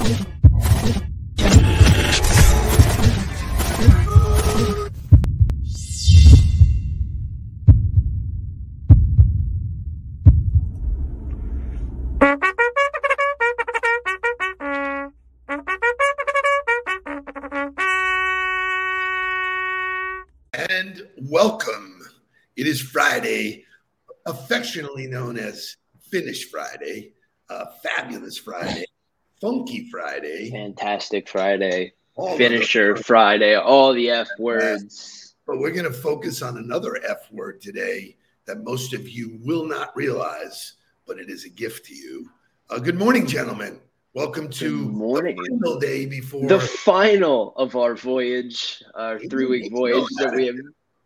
And welcome. It is Friday, affectionately known as Finish Friday, uh, Fabulous Friday, Funky Friday, Fantastic Friday, all Finisher. Friday, all the F words. But we're going to focus on another F word today that most of you will not realize, but it is a gift to you. Uh, good morning, gentlemen. Welcome to Good morning. the final day before The final of our voyage, our three week voyage that we have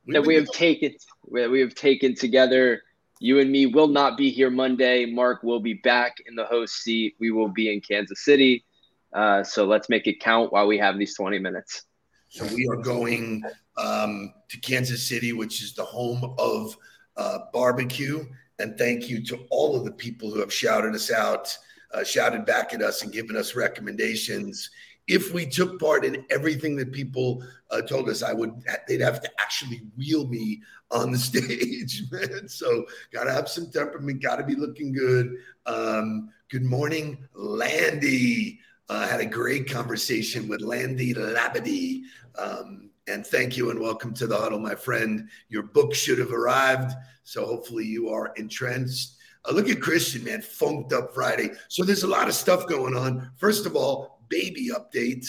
that we have taken that we have taken together. You and me will not be here Monday. Mark will be back in the host seat. We will be in Kansas City. Uh, so let's make it count while we have these 20 minutes. So we are going um, to Kansas City, which is the home of uh, barbecue. And thank you to all of the people who have shouted us out, uh, shouted back at us, and given us recommendations. If we took part in everything that people uh, told us, I would. They'd have to actually wheel me on the stage, man. So gotta have some temperament. Gotta be looking good. Um, good morning, Landy. Uh, had a great conversation with Landy Labadie. Um, and thank you and welcome to the huddle, my friend. Your book should have arrived. So hopefully you are entrenched. Uh, look at Christian, man, funked up Friday. So there's a lot of stuff going on. First of all, baby updates.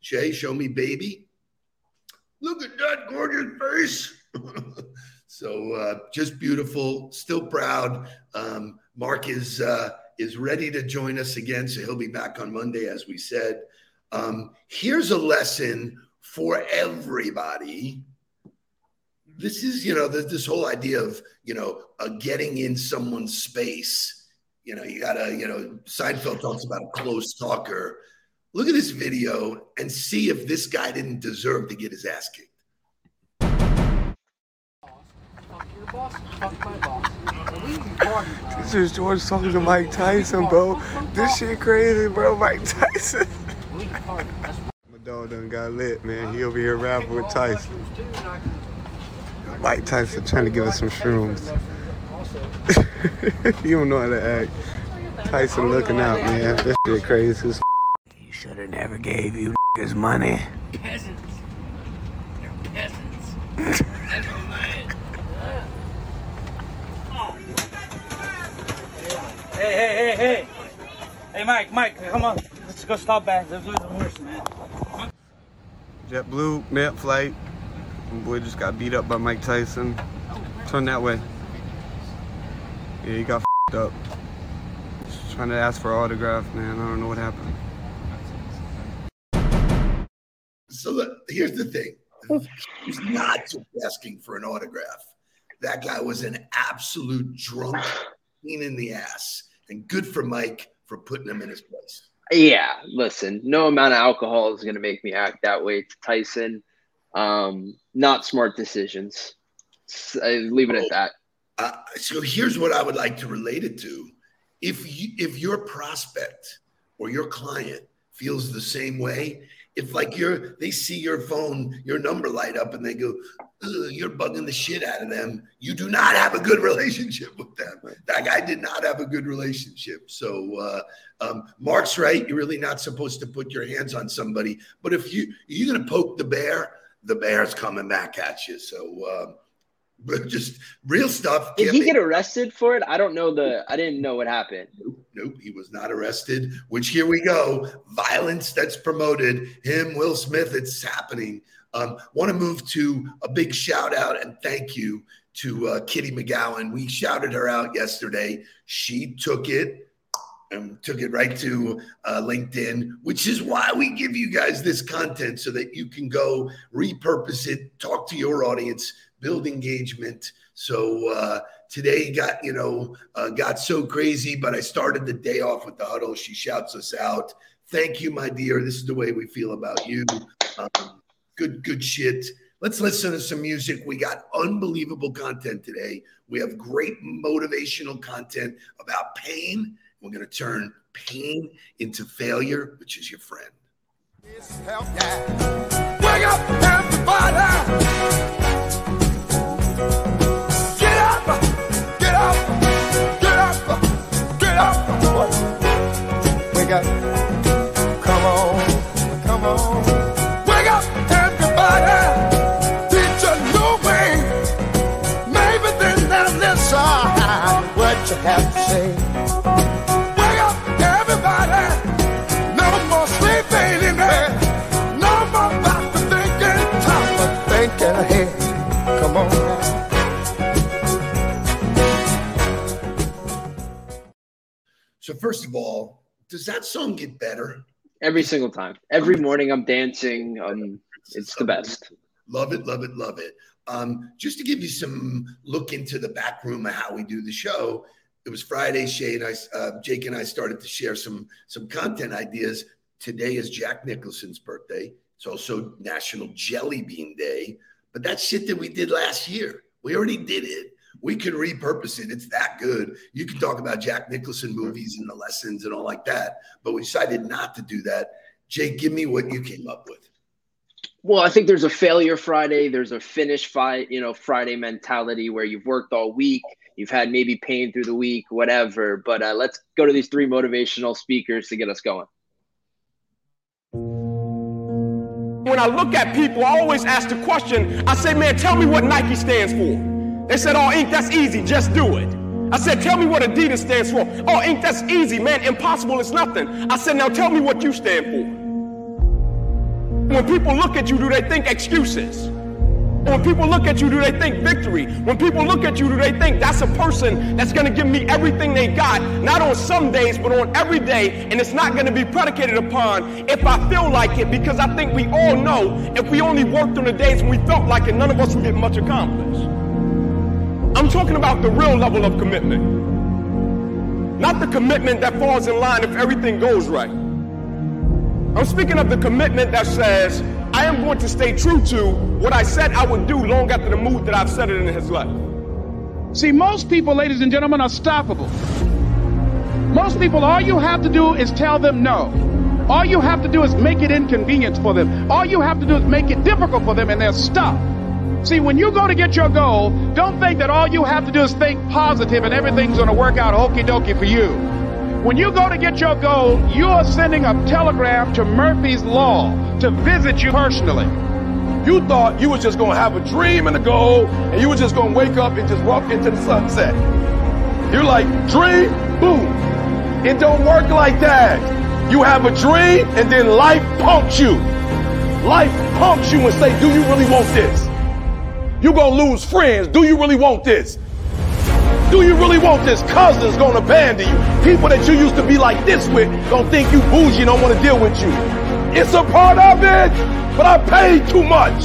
Shay, show me baby. Look at that gorgeous face. so uh, just beautiful, still proud. Um, Mark is uh, is ready to join us again, so he'll be back on Monday, as we said. Um, here's a lesson for everybody. This is, you know, this, this whole idea of, you know, uh, getting in someone's space. You know, you gotta, you know, Seinfeld talks about a close talker. Look at this video and see if this guy didn't deserve to get his ass kicked. This is George talking to Mike Tyson, bro. This shit crazy, bro. Mike Tyson. My dog done got lit, man. He over here rapping with Tyson. Mike Tyson trying to give us some shrooms. you don't know how to act. Tyson looking out, man. This shit crazy. As He should have never gave you niggas money. Peasants. They're peasants. That's what mine. Hey, hey, hey, hey. Hey, Mike, Mike, come on. Let's go stop back. Let's lose the horse, man. JetBlue, net flight. My boy just got beat up by Mike Tyson. Turn that way. Yeah, he got fed up. Just trying to ask for an autograph, man. I don't know what happened. Here's the thing. He's not just asking for an autograph. That guy was an absolute drunk, pain in the ass. And good for Mike for putting him in his place. Yeah, listen, no amount of alcohol is going to make me act that way to Tyson. Um, not smart decisions. S- I leave it at that. Uh, so here's what I would like to relate it to. If you, if your prospect or your client feels the same way, if like you're they see your phone, your number light up, and they go, "You're bugging the shit out of them," you do not have a good relationship with them. That guy did not have a good relationship. So uh, um, Mark's right. You're really not supposed to put your hands on somebody. But if you you're gonna poke the bear, the bear's coming back at you. So. But just real stuff. Did he get arrested for it? I don't know the. I didn't know what happened. Nope, he was not arrested. Which here we go, violence that's promoted. Him, Will Smith, it's happening. Um, Want to move to a big shout out and thank you to uh, Kitty McGowan. We shouted her out yesterday. She took it and took it right to uh, LinkedIn, which is why we give you guys this content so that you can go repurpose it, talk to your audience, build engagement. So uh, today got you know uh, got so crazy, but I started the day off with the huddle. She shouts us out. Thank you, my dear. This is the way we feel about you. Um, good, good shit. Let's listen to some music. We got unbelievable content today. We have great motivational content about pain We're going to turn pain into failure, which is your friend. Have to say. Wake up, everybody! No more sleeping in there. No more about to thinking, top of thinking ahead. Come on. So, first of all, does that song get better? Every single time. Every morning I'm dancing. Um, it's the best. Love it, love it, love it. Um, just to give you some look into the back room of how we do the show, it was Friday. Shay and I, uh, Jake and I, started to share some some content ideas. Today is Jack Nicholson's birthday. It's also National Jelly Bean Day. But that shit that we did last year. We already did it. We can repurpose it. It's that good. You can talk about Jack Nicholson movies and the lessons and all like that. But we decided not to do that. Jake, give me what you came up with. Well, I think there's a failure Friday. There's a finish fight, you know, Friday mentality where you've worked all week. You've had maybe pain through the week, whatever. But uh, let's go to these three motivational speakers to get us going. When I look at people, I always ask the question, I say, man, tell me what Nike stands for. They said, oh, Ink, that's easy, just do it. I said, tell me what Adidas stands for. Oh, Ink, that's easy, man, impossible is nothing. I said, now tell me what you stand for. When people look at you, do they think excuses? When people look at you, do they think victory? When people look at you, do they think that's a person that's going to give me everything they got, not on some days, but on every day, and it's not going to be predicated upon if I feel like it, because I think we all know if we only worked on the days when we felt like it, none of us would get much accomplished. I'm talking about the real level of commitment, not the commitment that falls in line if everything goes right. I'm speaking of the commitment that says, I am going to stay true to what I said I would do long after the mood that I've set it in has left. See, most people, ladies and gentlemen, are stoppable. Most people, all you have to do is tell them no. All you have to do is make it inconvenient for them. All you have to do is make it difficult for them, and they'll stop. See, when you go to get your goal, don't think that all you have to do is think positive and everything's going to work out okie dokie for you. When you go to get your goal, you are sending a telegram to Murphy's Law to visit you personally. You thought you was just gonna have a dream and a goal, and you was just gonna wake up and just walk into the sunset. You're like, dream, boom. It don't work like that. You have a dream, and then life punks you. Life punks you and say, do you really want this? You gonna lose friends. Do you really want this? Do you really want this? Cousins gonna abandon you. People that you used to be like this with gonna think you bougie and don't wanna deal with you. It's a part of it, but I paid too much.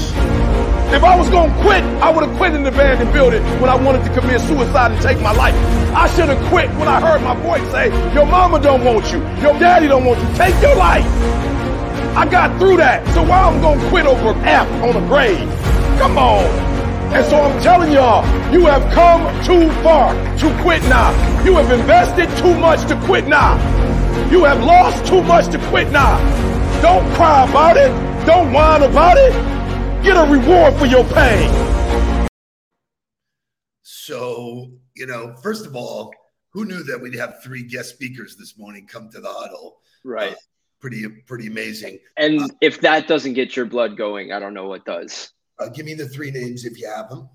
If I was gonna quit, I would have quit in the abandoned building when I wanted to commit suicide and take my life. I should have quit when I heard my voice say, your mama don't want you, your daddy don't want you, take your life. I got through that, so why I'm gonna quit over F on a grade? Come on. And so I'm telling y'all, you have come too far to quit now. You have invested too much to quit now. You have lost too much to quit now. Don't cry about it. Don't whine about it. Get a reward for your pain. So, you know, first of all, who knew that we'd have three guest speakers this morning come to the huddle? Right. Uh, pretty, pretty amazing. And Uh, if that doesn't get your blood going, I don't know what does. Uh, give me the three names if you have them.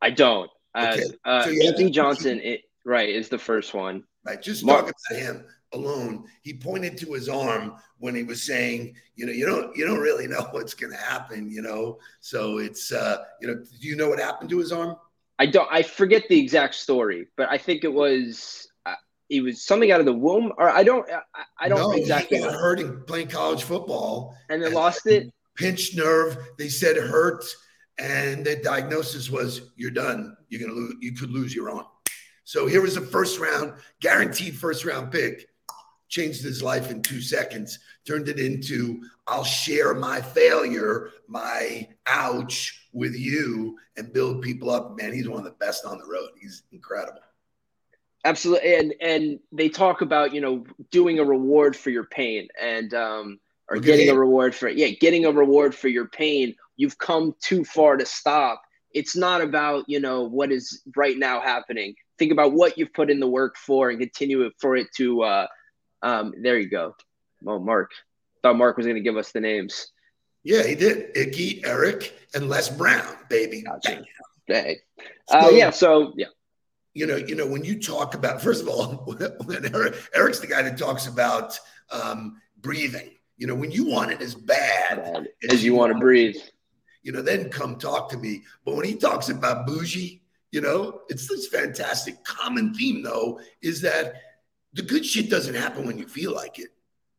I don't. Uh, Okay. uh, So Anthony Johnson, it, right, is the first one. Right. Just Mark- talk about him alone. He pointed to his arm when he was saying, you know, you don't you don't really know what's gonna happen, you know. So it's uh, you know, do you know what happened to his arm? I don't. I forget the exact story, but I think it was. Uh, it was something out of the womb, or I don't. I, I don't no, exactly. He got hurt playing college football. And they lost it. Pinched nerve. They said hurt, and the diagnosis was you're done. You're gonna lose. You could lose your arm. So here was a first round, guaranteed first round pick. Changed his life in two seconds. Turned it into I'll share my failure, my ouch with you, and build people up. Man, he's one of the best on the road. He's incredible. Absolutely, and and they talk about you know doing a reward for your pain and um or getting a reward for yeah getting a reward for your pain. You've come too far to stop. It's not about you know what is right now happening. Think about what you've put in the work for and continue it for it to. uh um There you go. Oh, Mark. Thought Mark was going to give us the names. Yeah, he did. Inky, Eric, and Les Brown, baby. Gotcha. Hey. Uh, So- yeah. So yeah. you know, you know, when you talk about, first of all, when Eric, Eric's the guy that talks about um, breathing. You know, when you want it as bad As you want to breathe. you know, then come talk to me. But when he talks about bougie, you know, it's this fantastic common theme, though, is that the good shit doesn't happen when you feel like it.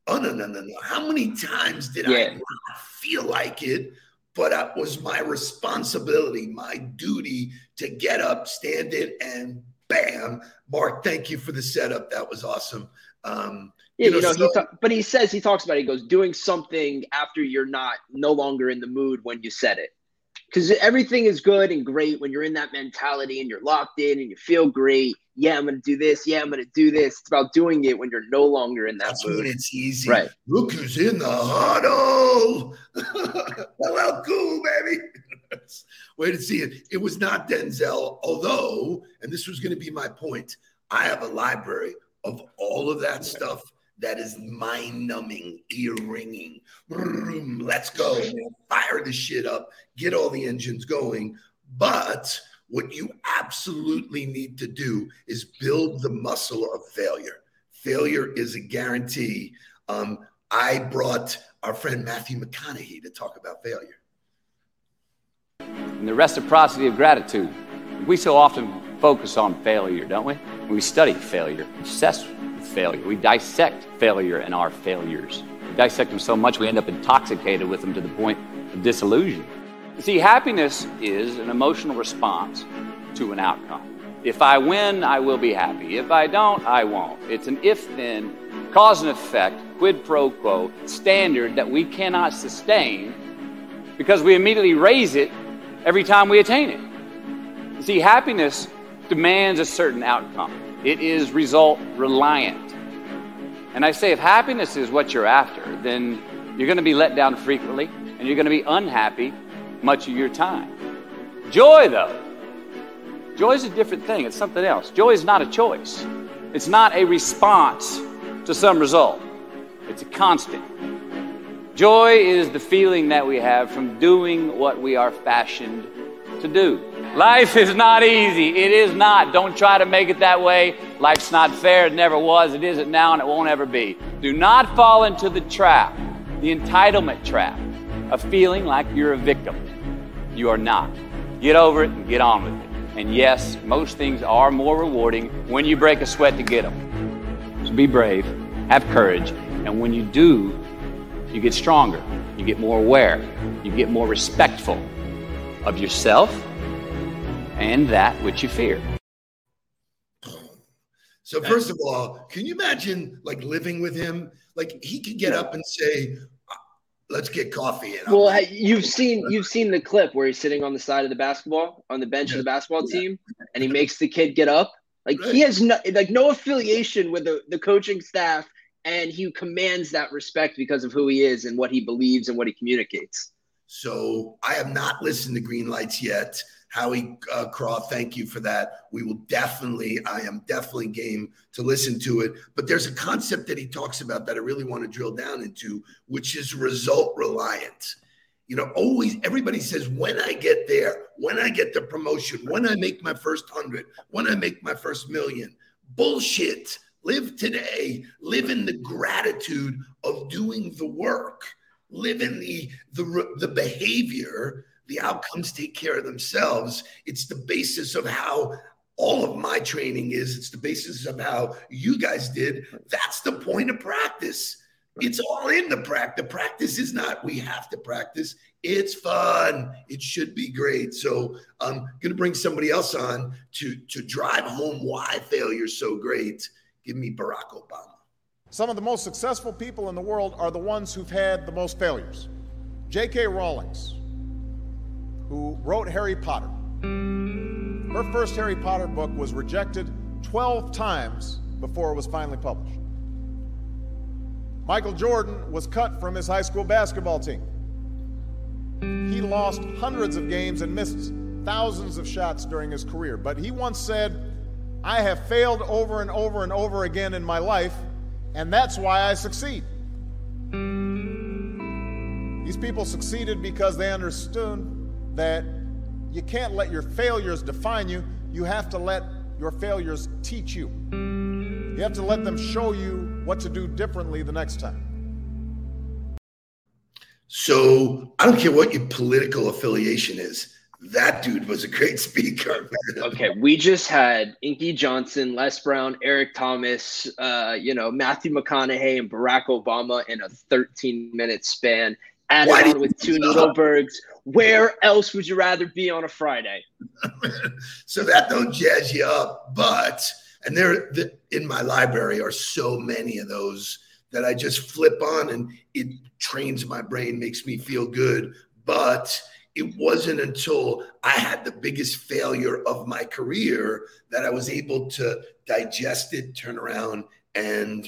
Oh no, no, no, no. How many times did I not feel like it? But it was my responsibility, my duty to get up, stand it, and bam. Mark, thank you for the setup. That was awesome. Um, Yeah, you know, so- he ta- but he says he talks about it, he goes doing something after you're not no longer in the mood when you said it. Because everything is good and great when you're in that mentality and you're locked in and you feel great. Yeah, I'm gonna do this. Yeah, I'm gonna do this. It's about doing it when you're no longer in that That's mood. when it's easy. Right. Look who's in the huddle. Hello, cool, baby. Wait to see it. It was not Denzel, although, and this was going to be my point, I have a library of all of that stuff that is mind numbing, ear ringing. Let's go. Fire the shit up, get all the engines going. But what you absolutely need to do is build the muscle of failure. Failure is a guarantee. Um, I brought our friend Matthew McConaughey to talk about failure. and the reciprocity of gratitude. We so often focus on failure, don't we? We study failure, obsess with failure. We dissect failure and our failures. We dissect them so much we end up intoxicated with them to the point of disillusion. You see, happiness is an emotional response to an outcome. If I win, I will be happy. If I don't, I won't. It's an if then, cause and effect, quid pro quo standard that we cannot sustain because we immediately raise it every time we attain it. You see, happiness demands a certain outcome, it is result reliant. And I say, if happiness is what you're after, then you're going to be let down frequently and you're going to be unhappy much of your time. Joy, though, joy is a different thing. It's something else. Joy is not a choice, it's not a response to some result, it's a constant. Joy is the feeling that we have from doing what we are fashioned to do. Life is not easy. It is not. Don't try to make it that way. Life's not fair. It never was. It isn't now, and it won't ever be. Do not fall into the trap, the entitlement trap, of feeling like you're a victim. You are not. Get over it and get on with it. And yes, most things are more rewarding when you break a sweat to get them. So be brave, have courage, and when you do, you get stronger, you get more aware, you get more respectful of yourself and that which you fear. So first of all, can you imagine like living with him? Like he could get up and say, "Uh, "Let's get coffee." And Well, hey, you've seen you've seen the clip where he's sitting on the side of the basketball on the bench of the basketball team, and he makes the kid get up. Like he has no like no affiliation with the, the coaching staff, and he commands that respect because of who he is and what he believes and what he communicates. So I have not listened to Greenlights yet. Howie uh, thank you for that. We will definitely, I am definitely game to listen to it. But there's a concept that he talks about that I really want to drill down into, which is result reliant. You know, always everybody says, when I get there, when I get the promotion, when I make my first hundred, when I make my first million. Bullshit. Live today. Live in the gratitude of doing the work. Live in the the, the behavior. The outcomes take care of themselves. It's the basis of how all of my training is. It's the basis of how you guys did. That's the point of practice. It's all in the practice. The practice is not we have to practice. It's fun. It should be great. So I'm gonna bring somebody else on to to drive home why failure is so great. Give me Barack Obama. Some of the most successful people in the world are the ones who've had the most failures. J.K. Rawlings, who wrote Harry Potter. Her first Harry Potter book was rejected 12 times before it was finally published. Michael Jordan was cut from his high school basketball team. He lost hundreds of games and missed thousands of shots during his career. But he once said, I have failed over and over and over again in my life, and that's why I succeed. These people succeeded because they understood that you can't let your failures define you. You have to let your failures teach you. You have to let them show you what to do differently the next time. So I don't care what your political affiliation is. That dude was a great speaker. okay, we just had Inky Johnson, Les Brown, Eric Thomas, uh, you know, Matthew McConaughey, and Barack Obama in a 13 minute span. Added on with two Noodlebergs. Where else would you rather be on a Friday? so that don't jazz you up, but and there the, in my library are so many of those that I just flip on and it trains my brain, makes me feel good. But it wasn't until I had the biggest failure of my career that I was able to digest it, turn around, and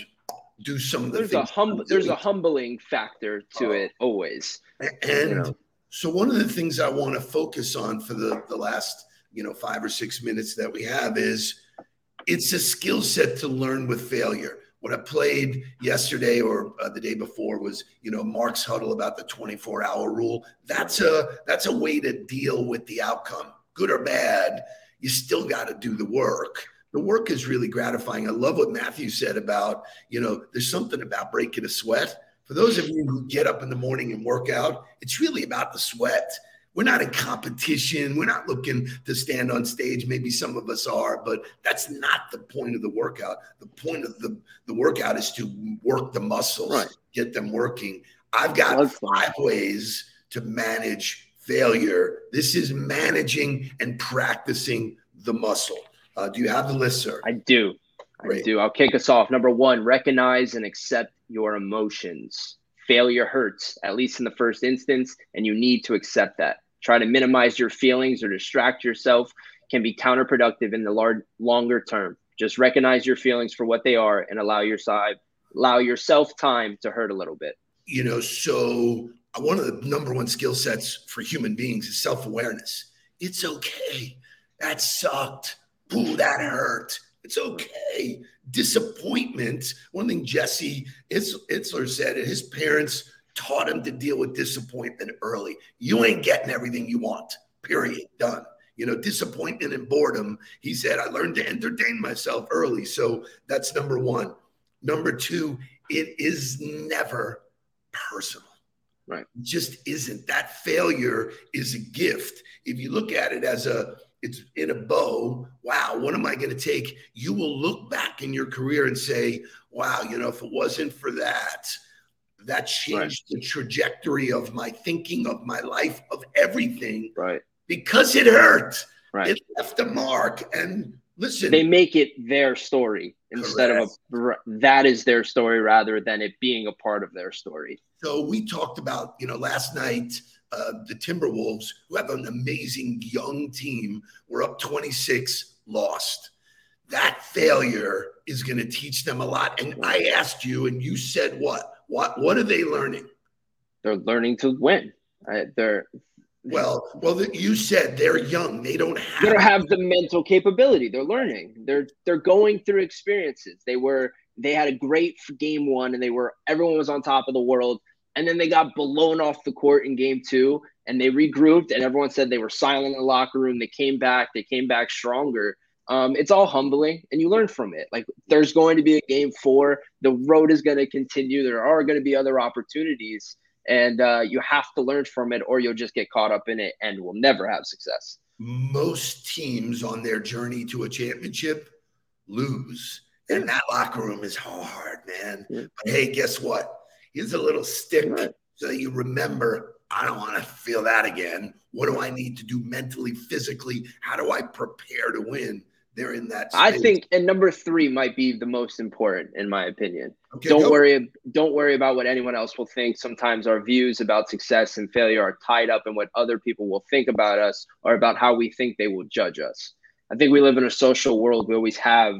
do some of the there's things. A hum- there's a humbling factor to uh, it always. And you know? so one of the things I want to focus on for the, the last, you know, five or six minutes that we have is it's a skill set to learn with failure what I played yesterday or uh, the day before was, you know, Mark's huddle about the 24 hour rule. That's a that's a way to deal with the outcome, good or bad. You still got to do the work. The work is really gratifying. I love what Matthew said about, you know, there's something about breaking a sweat. For those of you who get up in the morning and work out, it's really about the sweat we're not in competition. We're not looking to stand on stage. Maybe some of us are, but that's not the point of the workout. The point of the, the workout is to work the muscles, right. get them working. I've got five ways to manage failure. This is managing and practicing the muscle. Uh, do you have the list, sir? I do. Great. I do. I'll kick us off. Number one, recognize and accept your emotions. Failure hurts, at least in the first instance, and you need to accept that try to minimize your feelings or distract yourself can be counterproductive in the large longer term. Just recognize your feelings for what they are and allow your side allow yourself time to hurt a little bit. You know, so uh, one of the number one skill sets for human beings is self-awareness. It's okay. That sucked. Ooh, that hurt. It's okay. Disappointment. One thing Jesse Itzler said, his parents taught him to deal with disappointment early. You ain't getting everything you want, period. Done. You know, disappointment and boredom. He said, I learned to entertain myself early. So that's number one. Number two, it is never personal. Right. It just isn't. That failure is a gift. If you look at it as a, it's in a bow. Wow, what am I going to take? You will look back in your career and say, wow, you know, if it wasn't for that, that changed right. the trajectory of my thinking, of my life, of everything. Right. Because it hurt. Right. It left a mark. And listen, they make it their story instead correct. of a that is their story rather than it being a part of their story. So we talked about, you know, last night, uh, the Timberwolves, who have an amazing young team, were up 26, lost. That failure is going to teach them a lot. And I asked you, and you said what? What what are they learning? They're learning to win. they're well, well, you said they're young. They don't have. They don't have the mental capability. They're learning. They're they're going through experiences. They were they had a great game one, and they were everyone was on top of the world. And then they got blown off the court in game two, and they regrouped, and everyone said they were silent in the locker room. They came back. They came back stronger um, it's all humbling and you learn from it. Like there's going to be a game four, the road is going to continue. There are going to be other opportunities, and uh, you have to learn from it, or you'll just get caught up in it and will never have success. Most teams on their journey to a championship lose, and that locker room is hard, man. Yeah. But hey, guess what? Here's a little stick right. so you remember. I don't want to feel that again. What do I need to do mentally, physically? How do I prepare to win? they're in that. Space. I think, and number three might be the most important, in my opinion. Okay, don't go. worry. Don't worry about what anyone else will think. Sometimes our views about success and failure are tied up in what other people will think about us or about how we think they will judge us. I think we live in a social world. We always have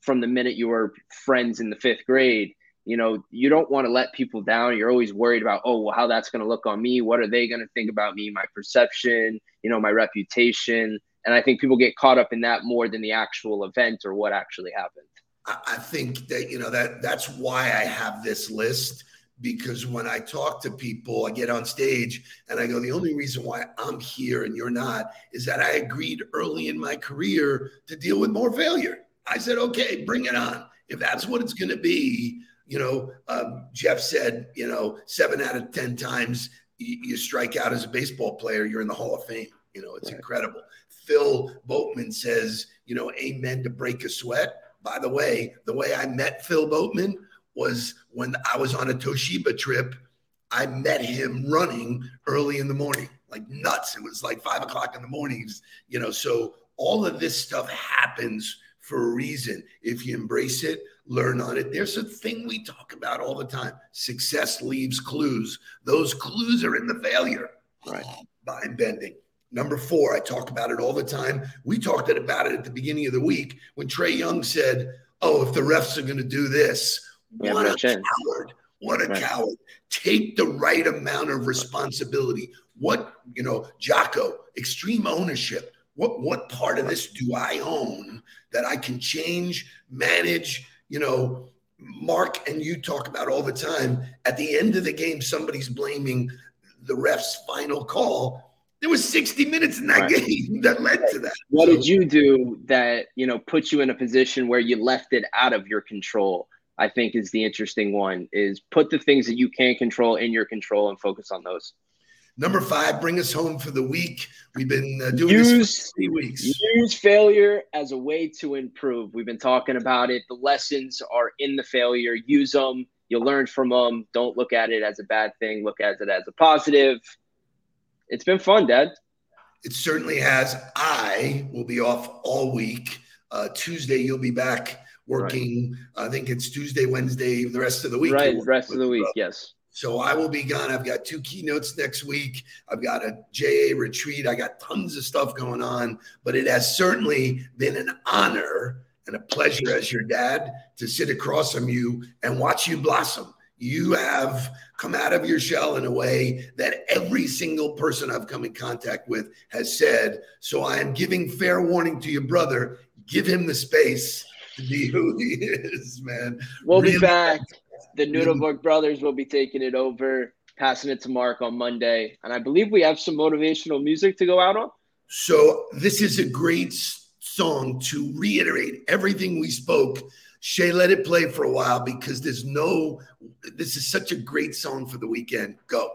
from the minute you were friends in the fifth grade. You know, you don't want to let people down. You're always worried about, oh, well, how that's going to look on me. What are they going to think about me? My perception, you know, my reputation. And I think people get caught up in that more than the actual event or what actually happened. I think that you know that that's why I have this list because when I talk to people, I get on stage and I go, the only reason why I'm here and you're not is that I agreed early in my career to deal with more failure. I said, okay, bring it on. If that's what it's going to be, you know, um, Jeff said, you know, seven out of 10 times you, you, strike out as a baseball player, you're in the Hall of Fame. You know, it's right. incredible. Phil Boatman says, you know, amen to break a sweat. By the way, the way I met Phil Boatman was when I was on a Toshiba trip. I met him running early in the morning, like nuts. It was like five o'clock in the mornings, you know. So all of this stuff happens for a reason. If you embrace it, learn on it. There's a thing we talk about all the time success leaves clues. Those clues are in the failure. Right. Mind bending. Number four, I talk about it all the time. We talked about it at the beginning of the week when Trey Young said, Oh, if the refs are going to do this, yeah, what a chance. coward. What a right. coward. Take the right amount of responsibility. What, you know, Jocko, extreme ownership. What what part of this do I own that I can change, manage, you know, Mark and you talk about all the time. At the end of the game, somebody's blaming the ref's final call. There was 60 minutes in that right. game that led to that. What so, did you do that, you know, put you in a position where you left it out of your control? I think is the interesting one is put the things that you can control in your control and focus on those. Number five, bring us home for the week. We've been uh, doing use, this for three weeks. Use failure as a way to improve. We've been talking about it. The lessons are in the failure. Use them. You learn from them. Don't look at it as a bad thing. Look at it as a positive. It's been fun, Dad. It certainly has. I will be off all week. Uh, Tuesday, you'll be back working. Right. I think it's Tuesday, Wednesday, the rest of the week. Right, rest of the week, yes. So I will be gone. I've got two keynotes next week. I've got a JA retreat. I got tons of stuff going on, but it has certainly been an honor and a pleasure as your dad to sit across from you and watch you blossom. You have come out of your shell in a way that every single person I've come in contact with has said. So I am giving fair warning to your brother. Give him the space to be who he is, man. We'll really. be back. The Noodleborg brothers will be taking it over, passing it to Mark on Monday. And I believe we have some motivational music to go out on. So this is a great song to reiterate everything we spoke. Shay, let it play for a while because there's no, this is such a great song for the weekend. Go.